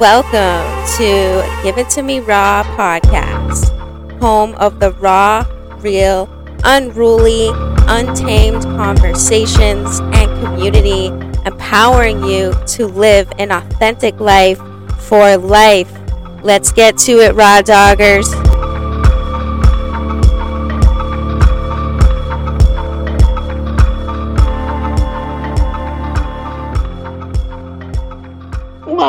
Welcome to Give It To Me Raw podcast, home of the raw, real, unruly, untamed conversations and community, empowering you to live an authentic life for life. Let's get to it, raw doggers.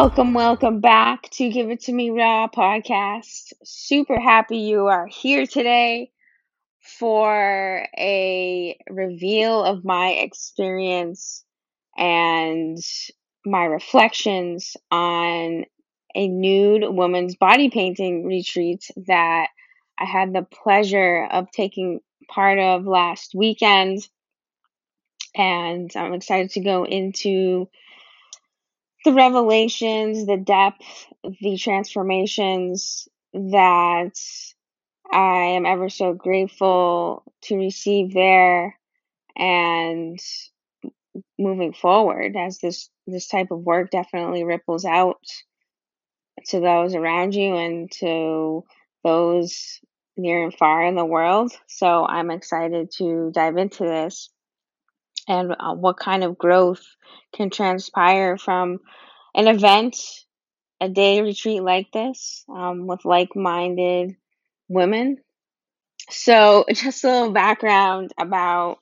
Welcome, welcome back to Give It To Me Raw podcast. Super happy you are here today for a reveal of my experience and my reflections on a nude woman's body painting retreat that I had the pleasure of taking part of last weekend. And I'm excited to go into the revelations, the depth, the transformations that I am ever so grateful to receive there and moving forward as this this type of work definitely ripples out to those around you and to those near and far in the world. So I'm excited to dive into this and uh, what kind of growth can transpire from an event, a day retreat like this um, with like minded women. So, just a little background about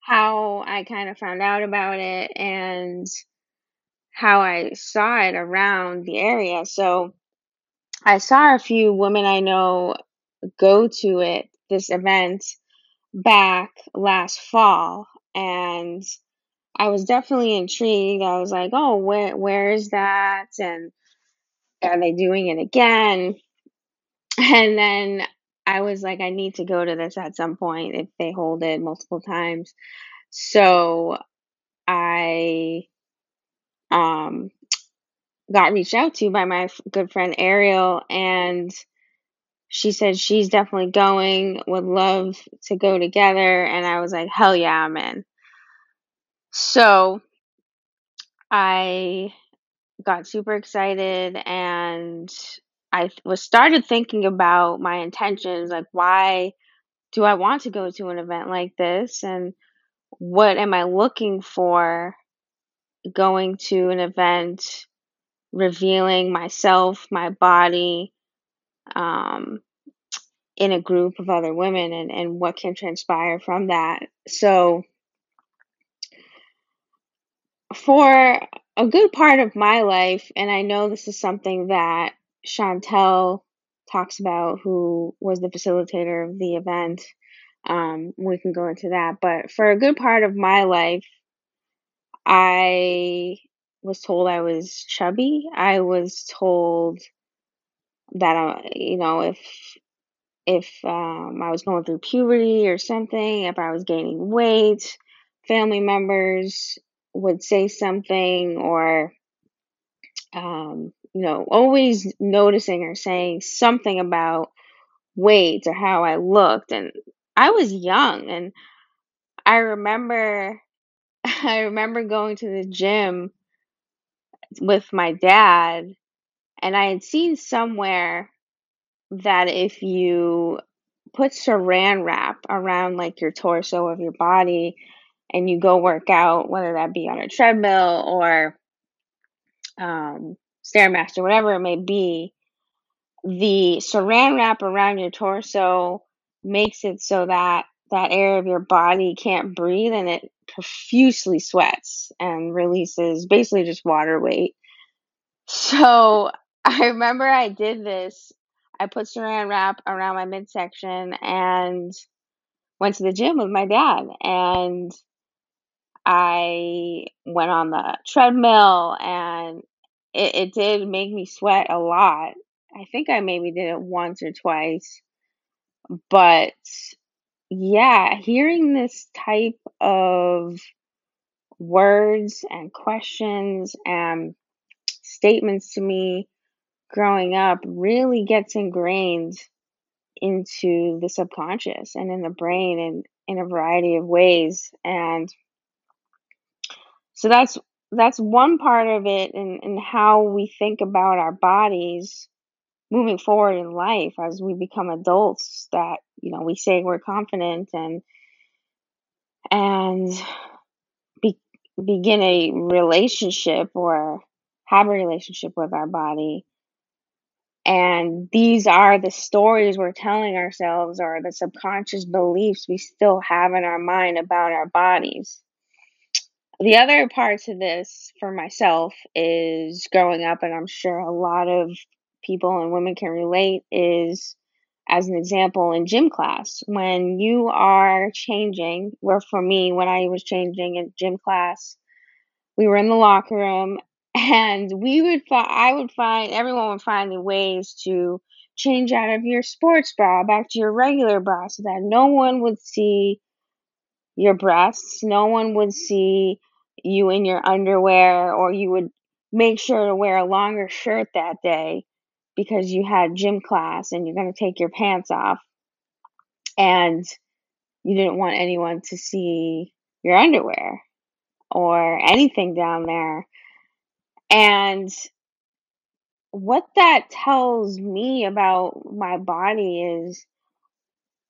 how I kind of found out about it and how I saw it around the area. So, I saw a few women I know go to it, this event, back last fall. And I was definitely intrigued. I was like, oh, where where is that? And are they doing it again? And then I was like, I need to go to this at some point if they hold it multiple times. So I um got reached out to by my good friend Ariel and she said she's definitely going, would love to go together. And I was like, hell yeah, I'm in. So I got super excited and I was started thinking about my intentions like why do I want to go to an event like this and what am I looking for going to an event revealing myself, my body um, in a group of other women and, and what can transpire from that. So for a good part of my life, and I know this is something that Chantelle talks about, who was the facilitator of the event. Um, we can go into that, but for a good part of my life, I was told I was chubby. I was told that I, you know, if if um, I was going through puberty or something, if I was gaining weight, family members would say something or um, you know, always noticing or saying something about weight or how I looked. And I was young and I remember I remember going to the gym with my dad and I had seen somewhere that if you put saran wrap around like your torso of your body and you go work out, whether that be on a treadmill or um, Stairmaster, whatever it may be, the saran wrap around your torso makes it so that that area of your body can't breathe and it profusely sweats and releases basically just water weight. So I remember I did this. I put saran wrap around my midsection and went to the gym with my dad. And I went on the treadmill and it, it did make me sweat a lot. I think I maybe did it once or twice. But yeah, hearing this type of words and questions and statements to me growing up really gets ingrained into the subconscious and in the brain and in a variety of ways. And so that's that's one part of it and, and how we think about our bodies moving forward in life as we become adults that you know we say we're confident and and be, begin a relationship or have a relationship with our body and these are the stories we're telling ourselves or the subconscious beliefs we still have in our mind about our bodies the other part to this for myself is growing up, and I'm sure a lot of people and women can relate, is as an example in gym class. When you are changing, where for me, when I was changing in gym class, we were in the locker room and we would find, I would find, everyone would find the ways to change out of your sports bra back to your regular bra so that no one would see your breasts. No one would see you in your underwear, or you would make sure to wear a longer shirt that day because you had gym class and you're going to take your pants off. And you didn't want anyone to see your underwear or anything down there. And what that tells me about my body is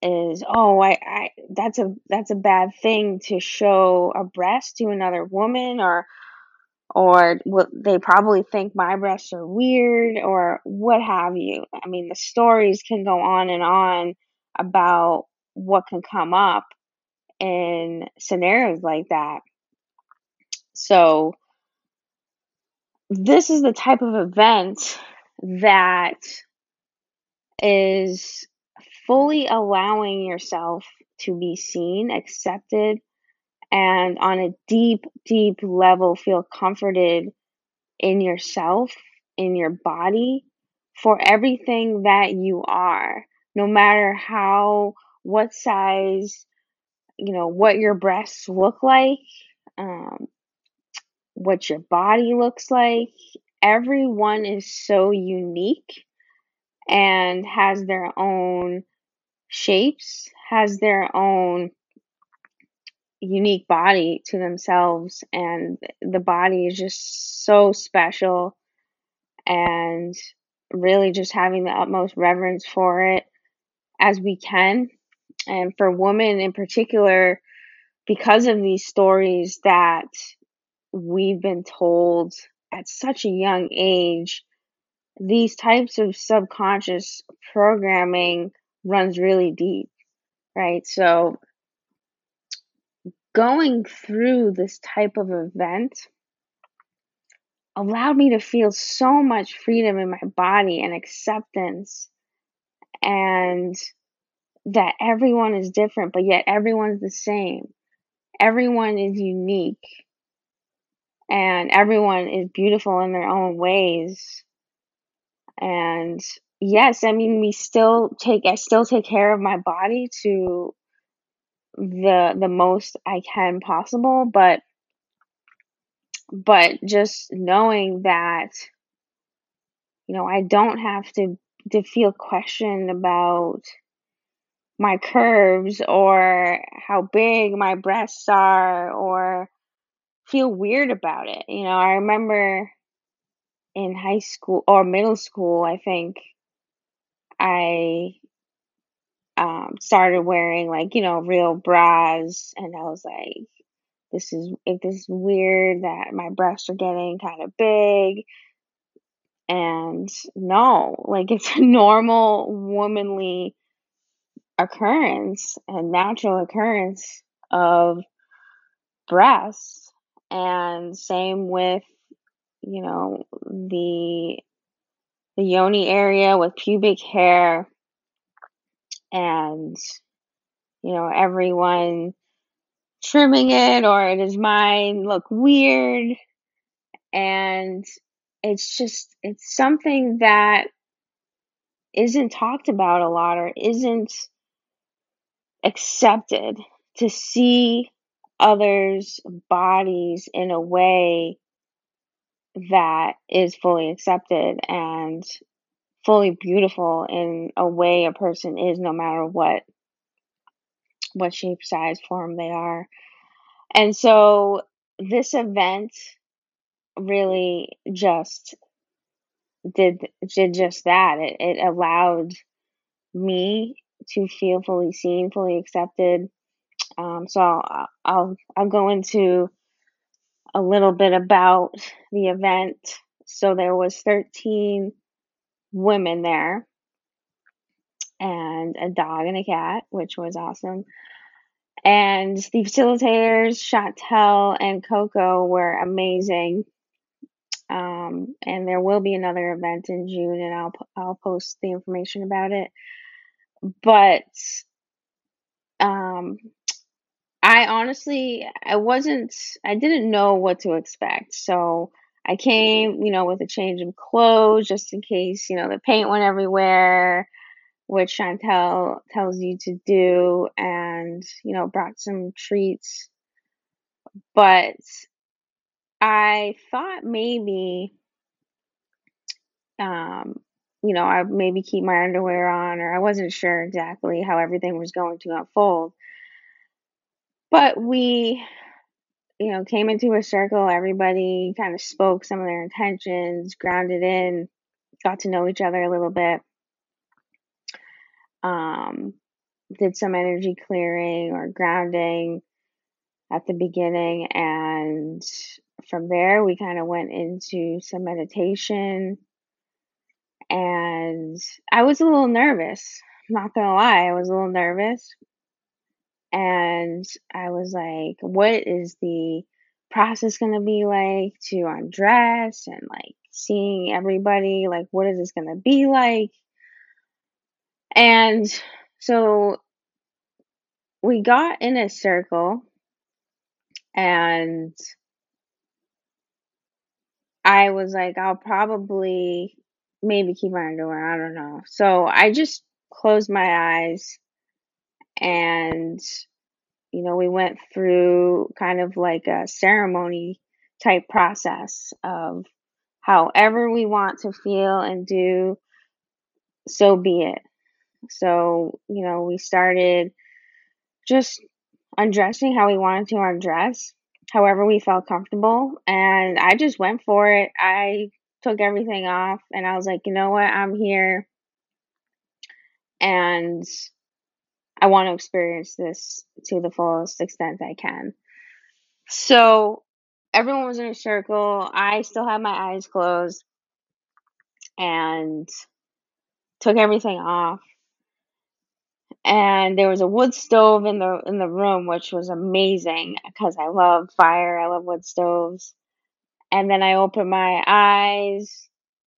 is oh I, I that's a that's a bad thing to show a breast to another woman or or what they probably think my breasts are weird or what have you. I mean the stories can go on and on about what can come up in scenarios like that. So this is the type of event that is fully allowing yourself to be seen, accepted, and on a deep, deep level feel comforted in yourself, in your body, for everything that you are, no matter how, what size, you know, what your breasts look like, um, what your body looks like. Everyone is so unique and has their own shapes, has their own unique body to themselves, and the body is just so special. And really, just having the utmost reverence for it as we can. And for women in particular, because of these stories that we've been told at such a young age, these types of subconscious programming runs really deep, right? So going through this type of event allowed me to feel so much freedom in my body and acceptance and that everyone is different, but yet everyone's the same. Everyone is unique and everyone is beautiful in their own ways. And yes, I mean, we still take, I still take care of my body to the the most I can possible, but but just knowing that you know I don't have to to feel questioned about my curves or how big my breasts are or feel weird about it. You know, I remember in high school or middle school, I think I um, started wearing like, you know, real bras and I was like, this is if this is weird that my breasts are getting kind of big. And no, like it's a normal womanly occurrence and natural occurrence of breasts. And same with, you know, the the yoni area with pubic hair. And you know everyone trimming it or does mine look weird. And it's just it's something that isn't talked about a lot or isn't accepted to see others bodies in a way that is fully accepted and fully beautiful in a way a person is no matter what what shape size form they are and so this event really just did did just that. It it allowed me to feel fully seen, fully accepted. Um, so I'll, I'll I'll go into a little bit about the event. So there was 13 women there and a dog and a cat, which was awesome. And the facilitators, Chantelle and Coco, were amazing. Um, and there will be another event in June, and I'll I'll post the information about it. But um, I honestly I wasn't I didn't know what to expect, so I came, you know, with a change of clothes just in case, you know, the paint went everywhere which Chantelle tells you to do, and you know, brought some treats. But I thought maybe, um, you know, I maybe keep my underwear on, or I wasn't sure exactly how everything was going to unfold. But we, you know, came into a circle. Everybody kind of spoke some of their intentions, grounded in, got to know each other a little bit. Um, did some energy clearing or grounding at the beginning. And from there, we kind of went into some meditation. And I was a little nervous. Not going to lie, I was a little nervous. I was like, what is the process going to be like to undress and like seeing everybody? Like, what is this going to be like? And so we got in a circle and I was like, I'll probably maybe keep my underwear. I don't know. So I just closed my eyes and, you know, we went through kind of like a ceremony type process of however we want to feel and do, so be it. So, you know, we started just undressing how we wanted to undress, however we felt comfortable. And I just went for it. I took everything off and I was like, you know what? I'm here and I want to experience this to the fullest extent I can. So everyone was in a circle. I still had my eyes closed and took everything off. And there was a wood stove in the in the room, which was amazing because I love fire. I love wood stoves. And then I opened my eyes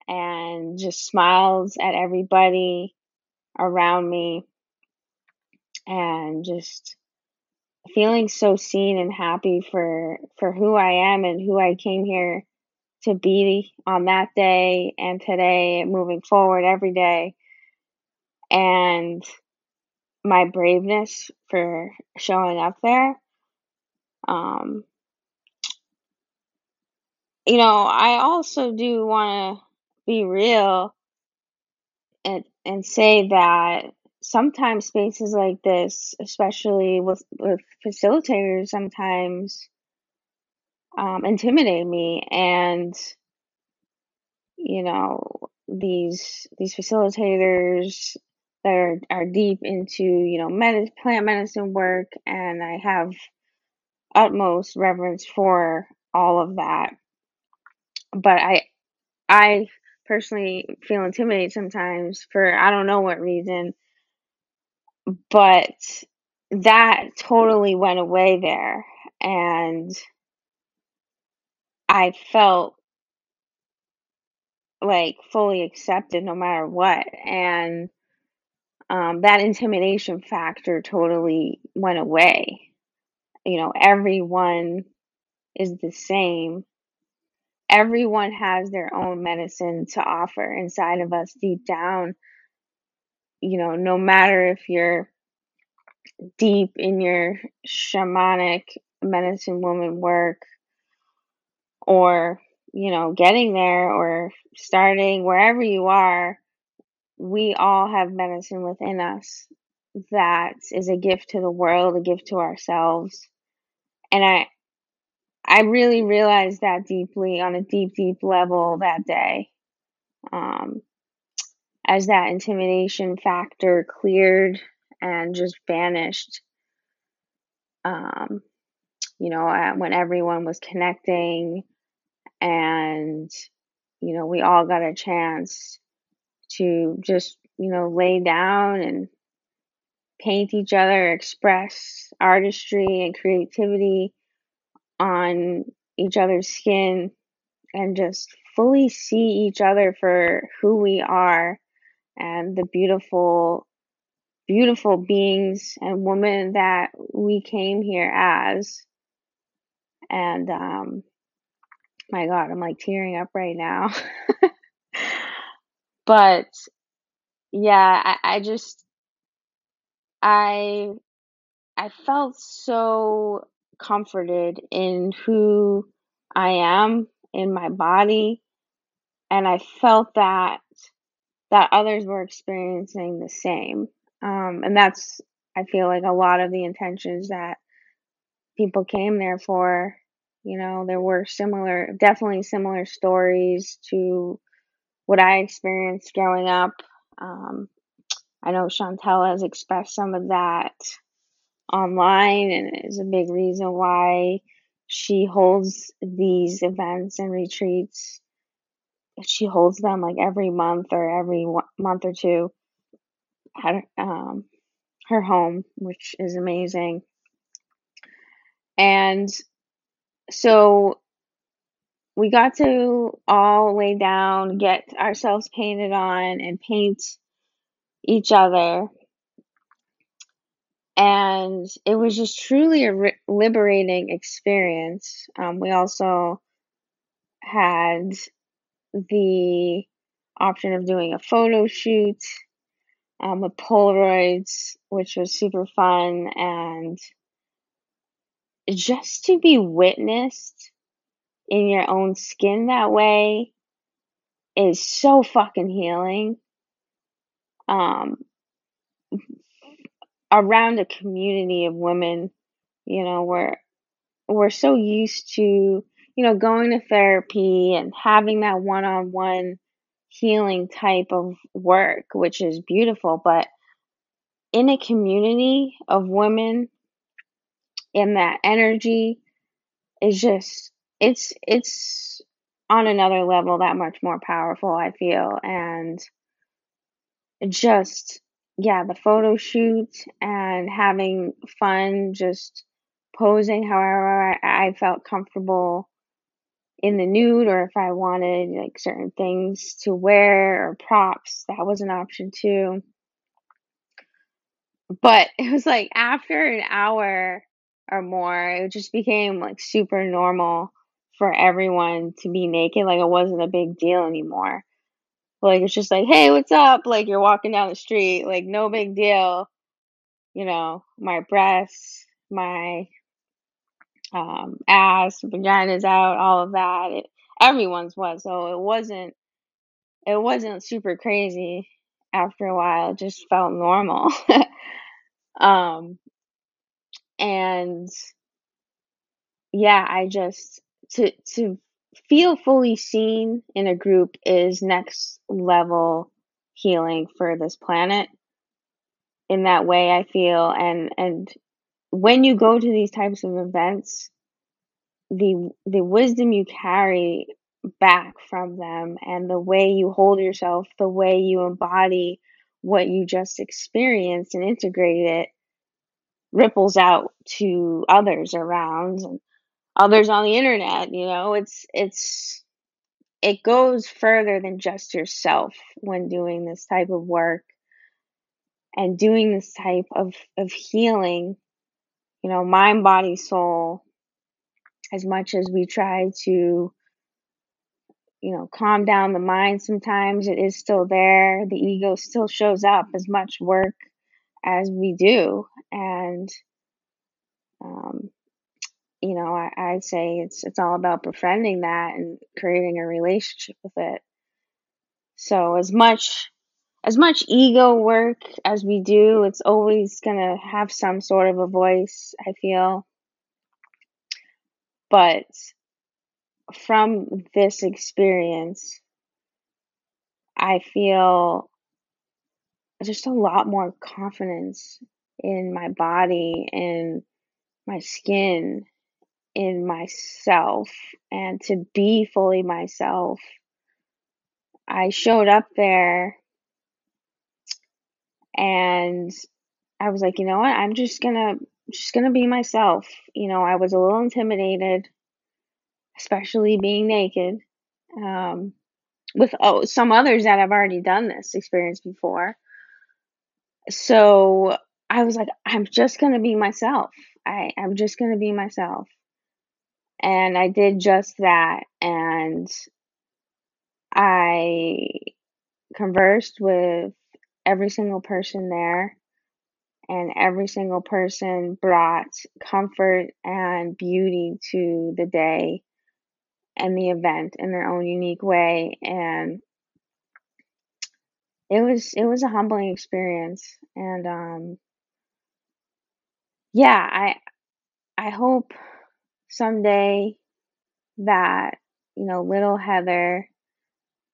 and just smiled at everybody around me and just feeling so seen and happy for for who I am and who I came here to be on that day and today moving forward every day. And my braveness for showing up there um you know I also do want to be real and and say that sometimes spaces like this, especially with with facilitators, sometimes um, intimidate me, and you know these these facilitators that are, are deep into you know med- plant medicine work, and I have utmost reverence for all of that, but I I personally feel intimidated sometimes for I don't know what reason but that totally went away there. And I felt like fully accepted no matter what. And um, that intimidation factor totally went away. You know everyone is the same. Everyone has their own medicine to offer inside of us deep down you know no matter if you're deep in your shamanic medicine woman work or you know getting there or starting wherever you are we all have medicine within us that is a gift to the world a gift to ourselves and i I really realized that deeply on a deep, deep level that day. Um, as that intimidation factor cleared and just vanished. Um, you know, when everyone was connecting and, you know, we all got a chance to just, you know, lay down and paint each other, express artistry and creativity on each other's skin, and just fully see each other for who we are and the beautiful, beautiful beings and women that we came here as. And, um, my God, I'm like tearing up right now. but yeah, I, I just, I, I felt so comforted in who I am in my body. And I felt that that others were experiencing the same. Um, and that's, I feel like a lot of the intentions that people came there for. You know, there were similar, definitely similar stories to what I experienced growing up. Um, I know Chantelle has expressed some of that online and is a big reason why she holds these events and retreats. She holds them like every month or every month or two at um, her home, which is amazing. And so we got to all lay down, get ourselves painted on, and paint each other. And it was just truly a re- liberating experience. Um, we also had the option of doing a photo shoot um, with Polaroids, which was super fun. And just to be witnessed in your own skin that way is so fucking healing. Um, around a community of women, you know, we're we're so used to, you know, going to therapy and having that one-on-one healing type of work, which is beautiful, but in a community of women and that energy is just it's it's on another level that much more powerful i feel and just yeah the photo shoot and having fun just posing however I felt comfortable in the nude or if i wanted like certain things to wear or props that was an option too but it was like after an hour or more it just became like super normal for everyone to be naked like it wasn't a big deal anymore like it's just like, hey, what's up? Like you're walking down the street, like no big deal. You know, my breasts, my um, ass, vagina's out, all of that. It, everyone's was, so it wasn't. It wasn't super crazy. After a while, it just felt normal. um, and yeah, I just to to feel fully seen in a group is next level healing for this planet in that way I feel and and when you go to these types of events the the wisdom you carry back from them and the way you hold yourself the way you embody what you just experienced and integrate it ripples out to others around and others on the internet you know? It's it's it goes further than just yourself when doing this type of work and doing this type of of healing you know mind body soul as much as we try to you know calm down the mind sometimes it is still there the ego still shows up as much work as we do and um, you know, I, I'd say it's it's all about befriending that and creating a relationship with it. So as much as much ego work as we do, it's always gonna have some sort of a voice, I feel. But from this experience, I feel just a lot more confidence in my body and my skin in myself and to be fully myself. I showed up there and I was like, you know what? I'm just gonna just gonna be myself. You know, I was a little intimidated, especially being naked. Um, with oh, some others that have already done this experience before. So I was like, I'm just gonna be myself. I, I'm just gonna be myself. And I did just that and I conversed with every single person there and every single person brought comfort and beauty to the day and the event in their own unique way. And it was it was a humbling experience. And um yeah i i hope someday that you know little heather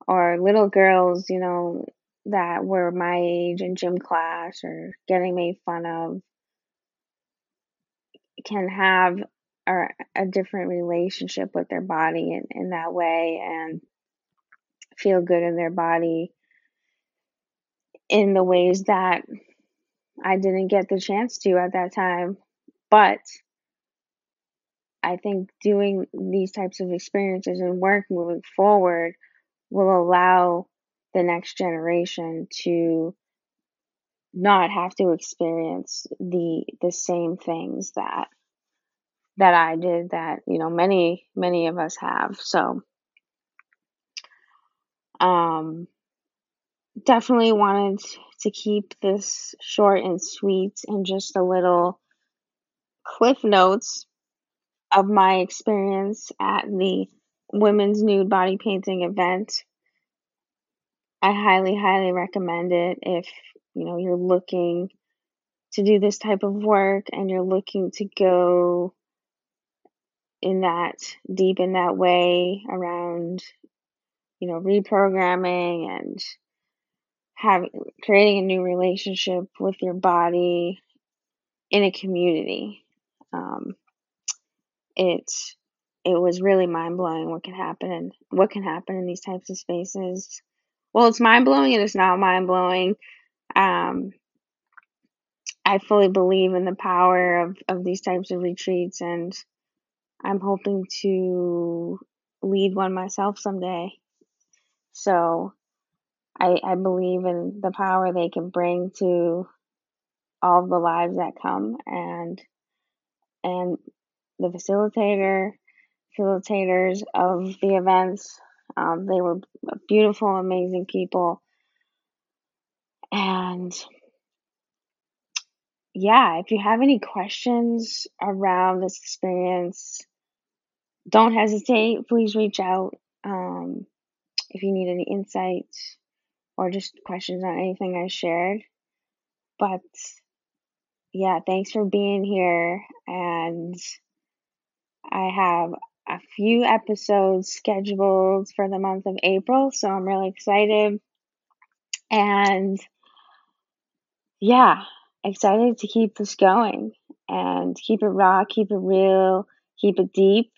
or little girls you know that were my age in gym class or getting made fun of can have a, a different relationship with their body in, in that way and feel good in their body in the ways that I didn't get the chance to at that time. But I think doing these types of experiences and work moving forward will allow the next generation to not have to experience the the same things that that I did that you know many many of us have. So um definitely wanted to keep this short and sweet and just a little cliff notes of my experience at the women's nude body painting event I highly highly recommend it if you know you're looking to do this type of work and you're looking to go in that deep in that way around you know reprogramming and having creating a new relationship with your body in a community um, it it was really mind blowing what can happen and what can happen in these types of spaces well it's mind blowing and it's not mind blowing um, I fully believe in the power of, of these types of retreats, and I'm hoping to lead one myself someday. So I, I believe in the power they can bring to all the lives that come, and and the facilitator facilitators of the events. Um, they were beautiful, amazing people, and yeah, if you have any questions around this experience, don't hesitate. Please reach out um, if you need any insights or just questions on anything I shared. But yeah, thanks for being here. And I have a few episodes scheduled for the month of April, so I'm really excited. And yeah, excited to keep this going and keep it raw, keep it real, keep it deep,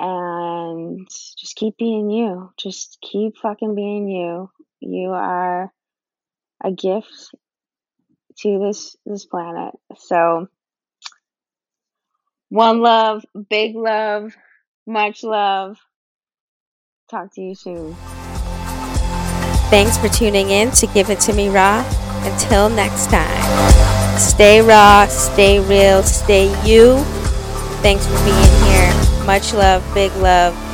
and just keep being you. Just keep fucking being you. You are a gift to this this planet. So one love, big love, much love. Talk to you soon. Thanks for tuning in to Give It To Me Raw. Until next time, stay raw, stay real, stay you. Thanks for being here. Much love, big love.